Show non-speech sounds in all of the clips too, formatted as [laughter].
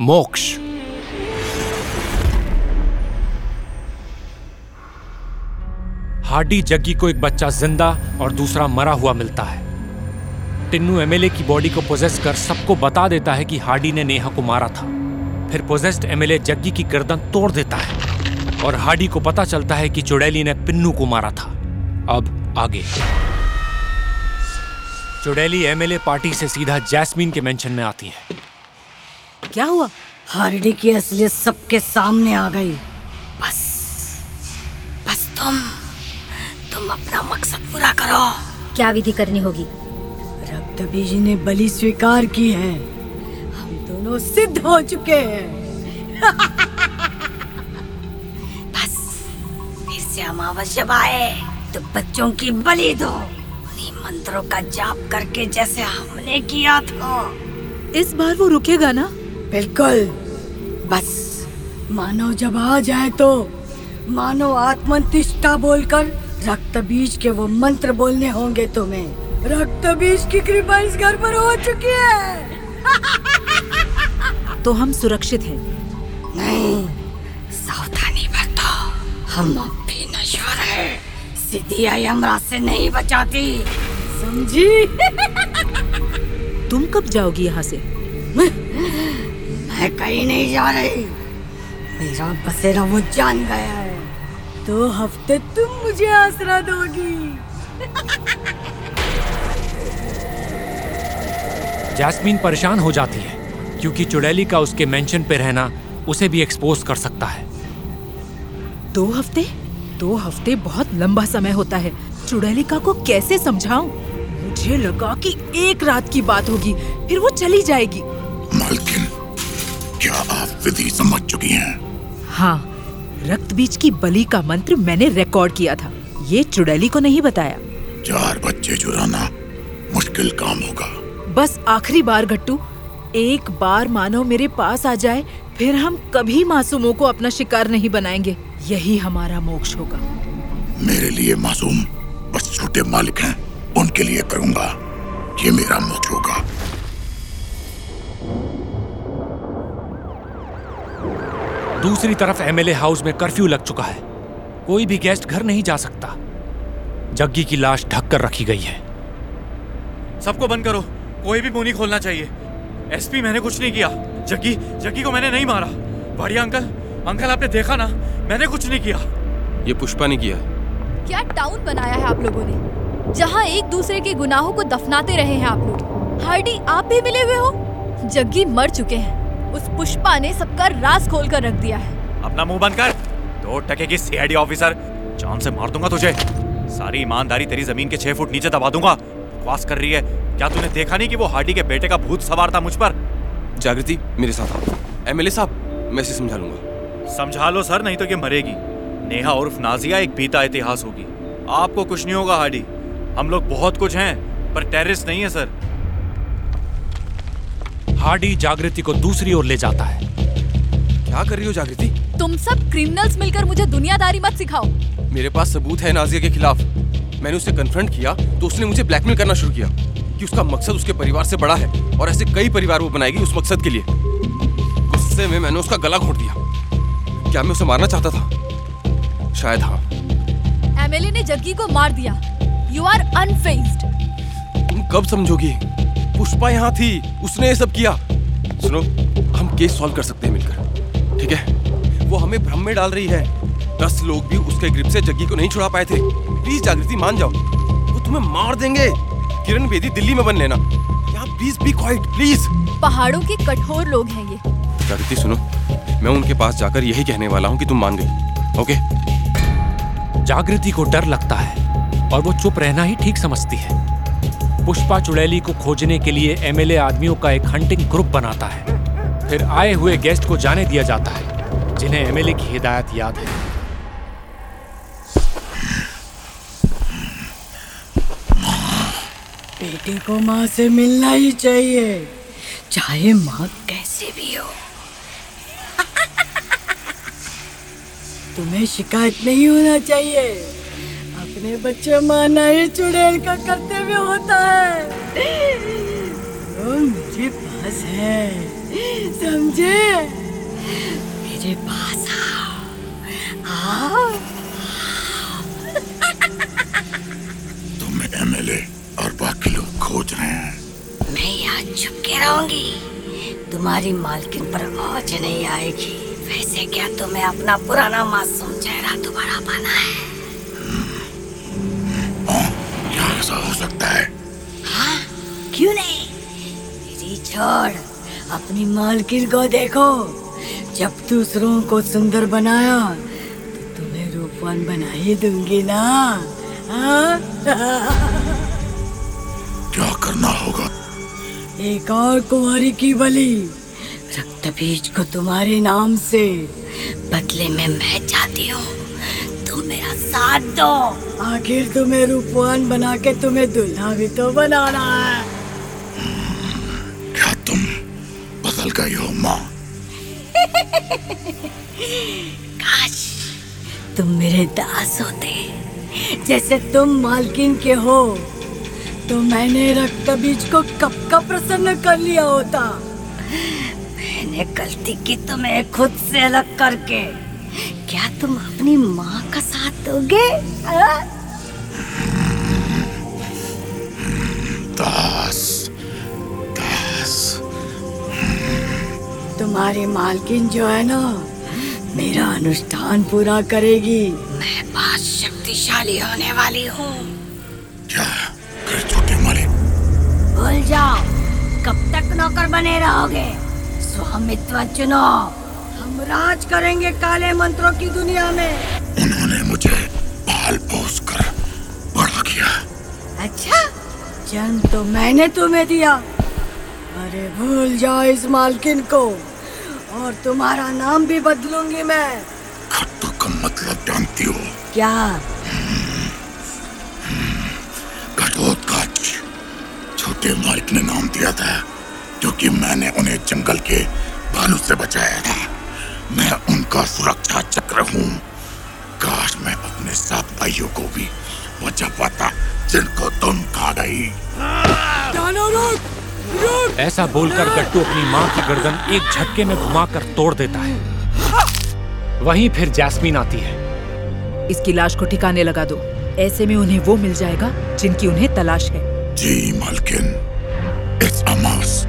मोक्ष। हार्डी जग्गी को एक बच्चा ज़िंदा और दूसरा मरा हुआ मिलता है। टिन्नू एमएलए की बॉडी को पोजेस कर सबको बता देता है कि हार्डी ने नेहा को मारा था। फिर पोजेस्ड एमएलए जग्गी की गर्दन तोड़ देता है और हार्डी को पता चलता है कि चुड़ैली ने पिन्नू को मारा था। अब आगे। चुड़ैली एमएलए पार्टी से सीधा जैस्मीन के मेंशन में आती है। क्या हुआ? हार्डी की असलियत सबके सामने आ गई। बस बस तुम तुम अपना मकसद पूरा करो। क्या विधि करनी होगी? रक्त बीज ने बलि स्वीकार की है। हम दोनों सिद्ध हो चुके हैं। [laughs] बस फिर से अमावस जब आए। तो बच्चों की बलि दो। उन्हीं मंत्रों का जाप करके जैसे हमने किया था। इस बार वो रुकेगा ना? बिल्कुल। बस मानो जब आ जाए तो मानो आत्मनिष्ठा बोलकर रक्त बीज के वो मंत्र बोलने होंगे तुम्हें। रक्त बीज की कृपा इस घर पर हो चुकी है। तो हम सुरक्षित हैं। नहीं सावधानी बरतो। हम अब भी नश्वर है। आई हमरा से नहीं बचाती। समझी? तुम कब जाओगी यहाँ से? मैं कहीं नहीं जा रही। मेरा बसेरा वो जान गया है। दो हफ़्ते तुम मुझे आसरा दोगी। जैस्मीन परेशान हो जाती है क्योंकि चुड़ैली का उसके मेंशन पे रहना उसे भी एक्सपोज कर सकता है। दो हफ़्ते? दो हफ़्ते बहुत लंबा समय होता है। चुड़ैलिका को कैसे समझाऊं? मुझे लगा कि एक रात की बात होगी फिर वो चली जाएगी। मालकिन क्या आप विधि समझ चुकी हैं? हाँ रक्त बीज की बलि का मंत्र मैंने रिकॉर्ड किया था। ये चुड़ैली को नहीं बताया। चार बच्चे चुराना मुश्किल काम होगा। बस आखिरी बार गट्टू एक बार मानो मेरे पास आ जाए फिर हम कभी मासूमों को अपना शिकार नहीं बनाएँगे। यही हमारा मोक्ष होगा। मेरे लिए मासूम बस छोटे मालिक हैं उनके लिए करूँगा। ये मेरा मोक्ष होगा। दूसरी तरफ़ एमएलए हाउस में कर्फ्यू लग चुका है। कोई भी गेस्ट घर नहीं जा सकता। जग्गी की लाश ढक कर रखी गई है। सबको बंद करो। कोई भी मुँह नहीं खोलना चाहिए। एसपी मैंने कुछ नहीं किया। जग्गी जग्गी को मैंने नहीं मारा। बढ़िया अंकल। अंकल आपने देखा ना? मैंने कुछ नहीं किया। ये पुष्पा ने किया क्या टाउन बनाया है आप लोगों ने? जहाँ एक दूसरे के गुनाहों को दफनाते रहे हैं आप लोग। हार्डी आप भी मिले हुए हो? जग्गी मर चुके हैं। उस पुष्पा ने सबका राज खोल कर रख दिया है। अपना मुँह बंद कर। दो टके की सीआईडी ऑफिसर जान से मार दूँगा तुझे। सारी ईमानदारी तेरी ज़मीन के छह फुट नीचे दबा दूँगा। बकवास कर रही है। क्या तूने देखा नहीं कि वो हार्डी के बेटे का भूत सवार था मुझ पर? जागृति मेरे साथ आओ एमएलए साहब मैं इसे समझा लूँगा। समझा लो सर नहीं तो ये मरेगी। नेहा उर्फ़ नाजिया एक बीता इतिहास होगी। आपको कुछ नहीं होगा हार्डी। हम लोग बहुत कुछ हैं पर टेररिस्ट नहीं है सर। हार्डी जागृति को दूसरी ओर ले जाता है। क्या कर रही हो जागृति? तुम सब क्रिमिनल्स मिलकर मुझे दुनियादारी मत सिखाओ। मेरे पास सबूत है नाजिया के खिलाफ। मैंने उसे कन्फ्रंट किया तो उसने मुझे ब्लैकमेल करना शुरू किया कि उसका मकसद उसके परिवार से बड़ा है और ऐसे कई परिवार वो बनाएगी उस मकसद के लिए। गुस्से में मैंने उसका गला घोट दिया। क्या मैं उसे मारना चाहता था? शायद हाँ। एमएलए ने जग्गी को मार दिया। यू आर अनफेस्ड तुम कब समझोगी? पुष्पा यहाँ थी उसने ये सब किया। सुनो हम केस सॉल्व कर सकते हैं मिलकर ठीक है? वो हमें भ्रम में डाल रही है। दस लोग भी उसके ग्रिप से जग्गी को नहीं छुड़ा पाए थे। प्लीज़ जागृति मान जाओ। वो तुम्हें मार देंगे। किरण बेदी दिल्ली में बन लेना। यहाँ प्लीज़ बी क्वाइट प्लीज़ पहाड़ों के कठोर लोग हैं ये। जागृति सुनो। मैं उनके पास जाकर यही कहने वाला हूँ कि तुम मान गई ओके? जागृति को डर लगता है और वो चुप रहना ही ठीक समझती है। पुष्पा चुड़ैली को खोजने के लिए एमएलए आदमियों का एक हंटिंग ग्रुप बनाता है। फिर आए हुए गेस्ट को जाने दिया जाता है, जिन्हें एमएलए की हिदायत याद है। बेटे को माँ से मिलना ही चाहिए। चाहे माँ कैसे भी हो। [laughs] तुम्हें शिकायत नहीं होना चाहिए। अपने बच्चे माना ही चुड़ैल का कर्तव्य होता है। वो मेरे पास है। समझे? मेरे पास आओ। आओ। तुम्हें एमएलए और बाकी लोग खोज रहे हैं। मैं यहाँ छुप के रहूँगी। तुम्हारी मालकिन पर औज नहीं आएगी। वैसे क्या तुम्हें अपना पुराना मासूम चेहरा दोबारा पाना है। ऐसा हो सकता है। हाँ क्यों नहीं? मेरी छोड़ अपनी मालकिन को देखो। जब दूसरों को सुंदर बनाया तो तुम्हें रूपवान बना ही दूँगी ना। हाँ? क्या करना होगा? एक और कुंवारी की बलि रक्त बीज को तुम्हारे नाम से बदले में मैं चाहती हूँ। साथ दो आखिर तुम्हें रूपवान बना के तुम्हें दुल्हा भी तो बनाना है। क्या तुम बदल गई हो माँ? काश तुम मेरे दास होते। जैसे तुम मालकिन के हो तो मैंने रक्त बीज को कब का प्रसन्न कर लिया होता? मैंने गलती की तुम्हें खुद से अलग करके। क्या तुम अपनी माँ का साथ दोगे? दास दास। तुम्हारी मालकिन जो है ना मेरा अनुष्ठान पूरा करेगी। मैं बहुत शक्तिशाली होने वाली हूँ। क्या कर छोटे मालिक? भूल जाओ कब तक नौकर बने रहोगे? स्वामित्व चुनो। हम राज करेंगे काले मंत्रों की दुनिया में। उन्होंने मुझे पाल पोस कर बड़ा किया। अच्छा जन्म तो मैंने तुम्हें दिया। अरे भूल जाओ इस मालकिन को और तुम्हारा नाम भी बदलूँगी मैं। खट्टू का मतलब जानती हो? क्या? घटोत्कच छोटे मालिक ने नाम दिया था क्योंकि मैंने उन्हें जंगल के भालू से बचाया था। मैं उनका सुरक्षा चक्र हूँ। काश मैं अपने सात भाइयों को भी बचा पाता जिनको तुम खा गई। ऐसा बोलकर गट्टू अपनी माँ की गर्दन एक झटके में घुमाकर तोड़ देता है। वहीं फिर जैस्मीन आती है। इसकी लाश को ठिकाने लगा दो। ऐसे में उन्हें वो मिल जाएगा जिनकी उन्हें तलाश है। जी मालकिन। इस अमास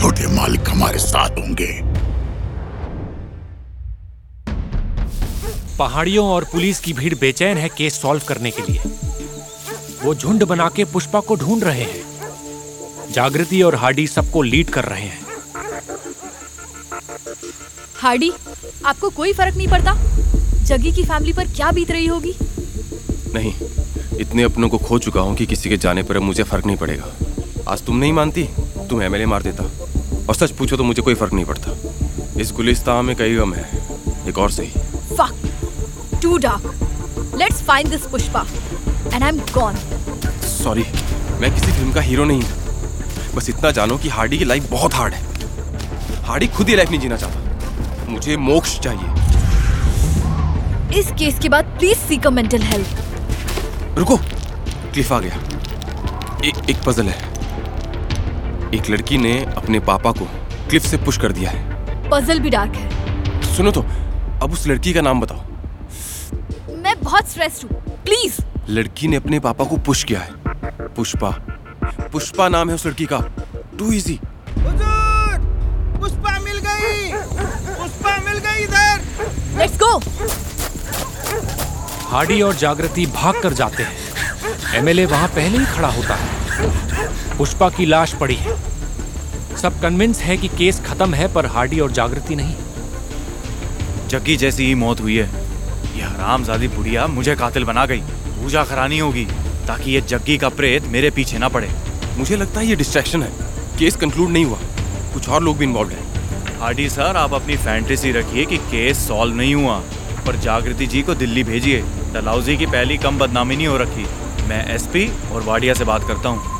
छोटे मालिक हमारे साथ होंगे। पहाड़ियों और पुलिस की भीड़ बेचैन है केस सॉल्व करने के लिए। वो झुंड बना के पुष्पा को ढूंढ रहे हैं। जागृति और हार्डी सबको लीड कर रहे हैं। हार्डी आपको कोई फ़र्क नहीं पड़ता? जगी की फैमिली पर क्या बीत रही होगी? नहीं इतने अपनों को खो चुका हूँ कि किसी के जाने पर मुझे फ़र्क नहीं पड़ेगा। आज तुम नहीं मानती? तुम एमएलए मार देता। और सच पूछो तो मुझे कोई फ़र्क नहीं पड़ता। इस गुलिस्तान में कई गम है। एक और सही। Dark let's find this Pushpa and I am gone sorry मैं किसी फ़िल्म का हीरो नहीं हूँ। बस इतना जानो कि हार्डी की लाइफ बहुत हार्ड है। हार्डी खुद ही लाइफ नहीं जीना चाहता। मुझे मोक्ष चाहिए। इस केस के बाद please seek a mental help रुको। क्लिफ आ गया। ए, एक पजल है। एक लड़की ने अपने पापा को क्लिफ से पुश कर दिया है। पजल भी डार्क है। सुनो तो अब उस लड़की का नाम बताओ। बहुत स्ट्रेस्ड हूँ। प्लीज़ लड़की ने अपने पापा को पुश किया है। पुष्पा। पुष्पा नाम है उस लड़की का। टू इजी पुष्पा मिल गई। पुष्पा मिल गई इधर। लेट्स गो हार्डी और जागृति भाग कर जाते हैं। एमएलए वहाँ पहले ही खड़ा होता है। पुष्पा की लाश पड़ी है। सब कन्विंस है कि केस खत्म है पर हार्डी और जागृति नहीं। जग्गी जैसी ही मौत हुई है। हरामजादी बुढ़िया मुझे कातिल बना गई। पूजा करानी होगी ताकि ये जग्गी का प्रेत मेरे पीछे ना पड़े। मुझे लगता है ये डिस्ट्रैक्शन है। केस कंक्लूड नहीं हुआ। कुछ और लोग भी इन्वॉल्व हैं। हार्डी सर आप अपनी फैंटेसी रखिए कि केस सॉल्व नहीं हुआ। पर जागृति जी को दिल्ली भेजिए। डलाउजी की पहली कम बदनामी नहीं हो रखी। मैं एसपी और वाडिया से बात करता हूँ।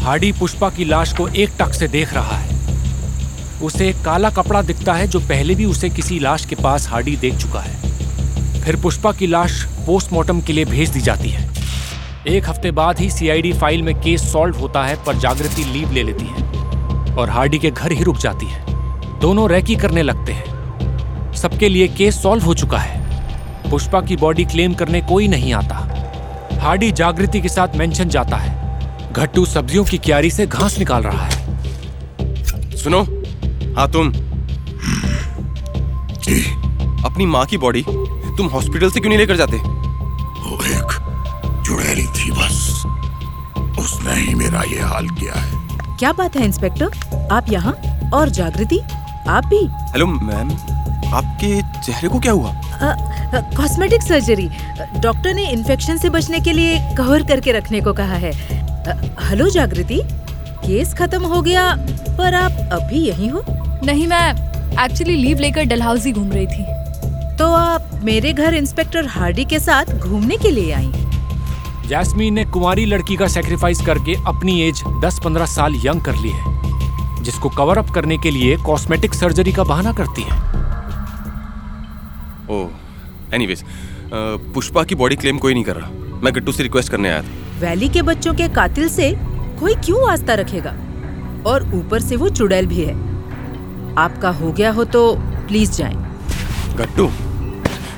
हार्डी पुष्पा की लाश को एक टक से देख रहा है। उसे एक काला कपड़ा दिखता है जो पहले भी उसे किसी लाश के पास हार्डी देख चुका है। फिर पुष्पा की लाश पोस्टमार्टम के लिए भेज दी जाती है। एक हफ़्ते बाद ही सीआईडी फ़ाइल में केस सॉल्व होता है पर जागृति लीव ले लेती है और हार्डी के घर ही रुक जाती है। दोनों रैकी करने लगते हैं। सबके लिए केस सॉल्व हो चुका है। पुष्पा की बॉडी क्लेम करने कोई नहीं आता। हार्डी जागृति के साथ मेंशन जाता है। घट्टू सब्जियों की क्यारी से घास निकाल रहा है। सुनो हाँ तुम। जी। अपनी माँ की बॉडी तुम हॉस्पिटल से क्यों नहीं लेकर जाते? वो एक चुड़ैली थी बस। उसने ही मेरा ये हाल किया है। क्या बात है इंस्पेक्टर? आप यहाँ? और जागृति? आप भी? हेलो मैम आपके चेहरे को क्या हुआ? कॉस्मेटिक सर्जरी डॉक्टर ने इन्फेक्शन से बचने के लिए कवर करके रखने को कहा है। हेलो जागृति. केस खत्म हो गया पर आप अभी यहीं हो? नहीं मैं एक्चुअली लीव लेकर डलहाउसी घूम रही थी। तो आप मेरे घर इंस्पेक्टर हार्डी के साथ घूमने के लिए आई? जैस्मीन ने कुंवारी लड़की का सेक्रीफाइस करके अपनी एज 10-15 साल यंग कर ली है जिसको कवर अप करने के लिए कॉस्मेटिक सर्जरी का बहाना करती है। ओह एनीवेज पुष्पा की बॉडी क्लेम कोई नहीं कर रहा। मैं गट्टू से रिक्वेस्ट करने आया था। वैली के बच्चों के कातिल से कोई क्यों आस्था रखेगा? और ऊपर से वो चुड़ैल भी है। आपका हो गया हो तो प्लीज़ जाएँ। गट्टू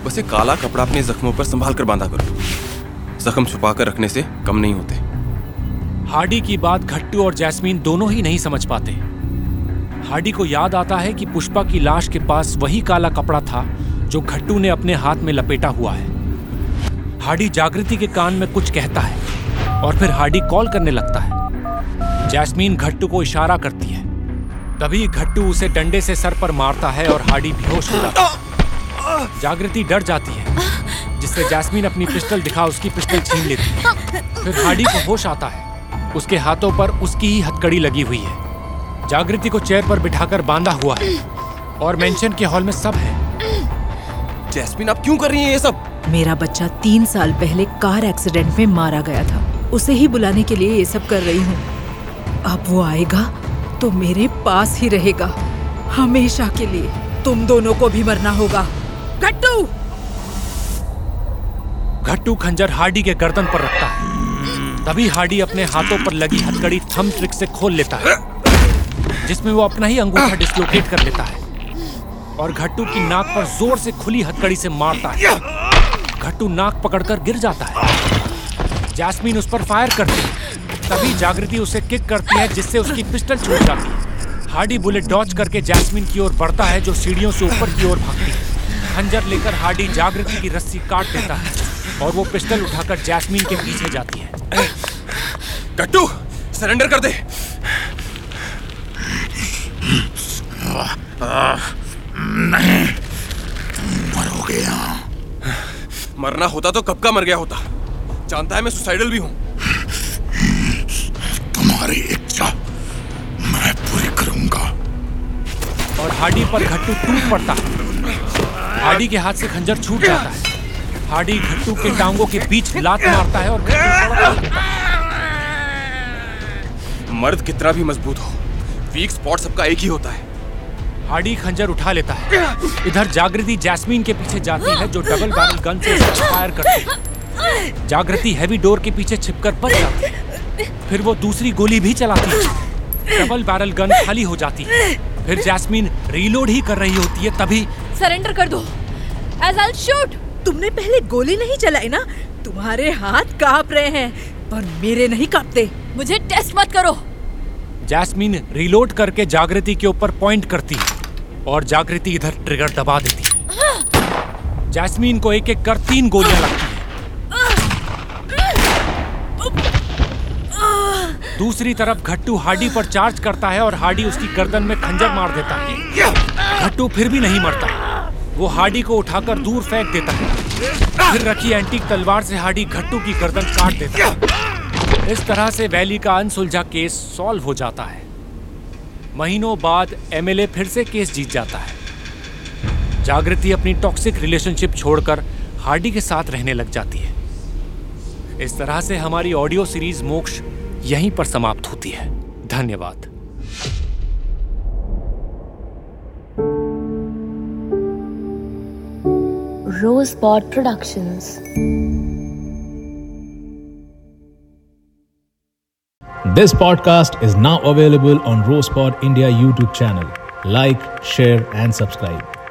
बस ये काला कपड़ा अपने जख्मों पर संभाल कर बांधा करो। जख्म छुपा कर रखने से कम नहीं होते। हार्डी की बात घट्टू और जैस्मीन दोनों ही नहीं समझ पाते। हार्डी को याद आता है कि पुष्पा की लाश के पास वही काला कपड़ा था जो घट्टू ने अपने हाथ में लपेटा हुआ है। हार्डी जागृति के कान में कुछ कहता है और फिर हार्डी कॉल करने लगता है। जैस्मीन घट्टू को इशारा करती है। तभी घट्टू उसे डंडे से सर पर मारता है और हार्डी बेहोश हो जाता है। जागृति डर जाती है, जिससे जैस्मीन अपनी पिस्टल दिखा उसकी पिस्टल छीन लेती है। फिर हार्डी को होश आता है। उसके हाथों पर उसकी ही हथकड़ी लगी हुई है। जागृति को चेयर पर बिठाकर बांधा हुआ है और मेंशन के हॉल में सब है। जैस्मिन, आप क्यों कर रही हैं ये सब? मेरा बच्चा तीन साल पहले कार एक्सीडेंट में मारा गया था। उसे ही बुलाने के लिए ये सब कर रही हूँ। अब वो आएगा? तो मेरे पास ही रहेगा। हमेशा के लिए तुम दोनों को भी मरना होगा। गट्टू घट्टू खंजर हार्डी के गर्दन पर रखता है। तभी हार्डी अपने हाथों पर लगी हथकड़ी थम ट्रिक से खोल लेता है, जिसमें वो अपना ही अंगूठा डिस्लोकेट कर लेता है। और घट्टू की नाक पर ज़ोर से खुली हथकड़ी से मारता है। घट्टू नाक पकड़कर गिर जाता है। जैस्मीन उस पर फायर करती है। तभी जागृति उसे किक करती है जिससे उसकी पिस्टल छूट जाती है। हार्डी बुलेट डॉच करके जैस्मीन की ओर बढ़ता है जो सीढ़ियों से ऊपर की ओर भागती है। खंजर लेकर हार्डी जागृति की रस्सी काट देता है और वो पिस्टल उठाकर जैस्मीन के पीछे जाती है। गट्टू सरेंडर कर दे। नहीं तुम मरोगे यहाँ। मरना होता तो कब का मर गया होता? जानता है मैं सुसाइडल भी हूँ। हार्डी पर घट्टू टूट पड़ता है। हार्डी के हाथ से खंजर छूट जाता है। हार्डी घट्टू के टांगों के बीच लात मारता है और है। मर्द कितना भी मज़बूत हो वीक स्पॉट सबका एक ही होता है। हार्डी खंजर उठा लेता है। इधर जागृति जैस्मीन के पीछे जाती है जो डबल बैरल गन से फायर करती है। जागृति हैवी डोर के पीछे छिपकर बच जाती है। फिर वो दूसरी गोली भी चलाती है। डबल बैरल गन खाली हो जाती है। फिर जैस्मीन रीलोड ही कर रही होती है तभी सरेंडर कर दो। एज आई शूट तुमने पहले गोली नहीं चलाई ना? तुम्हारे हाथ काँप रहे हैं पर मेरे नहीं कांपते। मुझे टेस्ट मत करो। जैस्मीन रीलोड करके जागृति के ऊपर पॉइंट करती है और जागृति इधर ट्रिगर दबा देती है। जैस्मीन को एक एक कर तीन गोलियाँ लगती हैं दूसरी तरफ़ घट्टू हार्डी पर चार्ज करता है और हार्डी उसकी गर्दन में खंजर मार देता है। घट्टू फिर भी नहीं मरता। वो हार्डी को उठाकर दूर फेंक देता है। फिर रखी एंटीक तलवार से हार्डी घट्टू की गर्दन काट देता है। इस तरह से वैली का अनसुलझा केस सॉल्व हो जाता है। महीनों बाद एमएलए फिर से केस जीत जाता है। जागृति अपनी टॉक्सिक रिलेशनशिप छोड़कर हार्डी के साथ रहने लग जाती है। इस तरह से हमारी ऑडियो सीरीज़ मोक्ष यहीं पर समाप्त होती है धन्यवाद Rosebud Productions. This podcast is now available on Rosepod India YouTube channel. Like, share, and subscribe.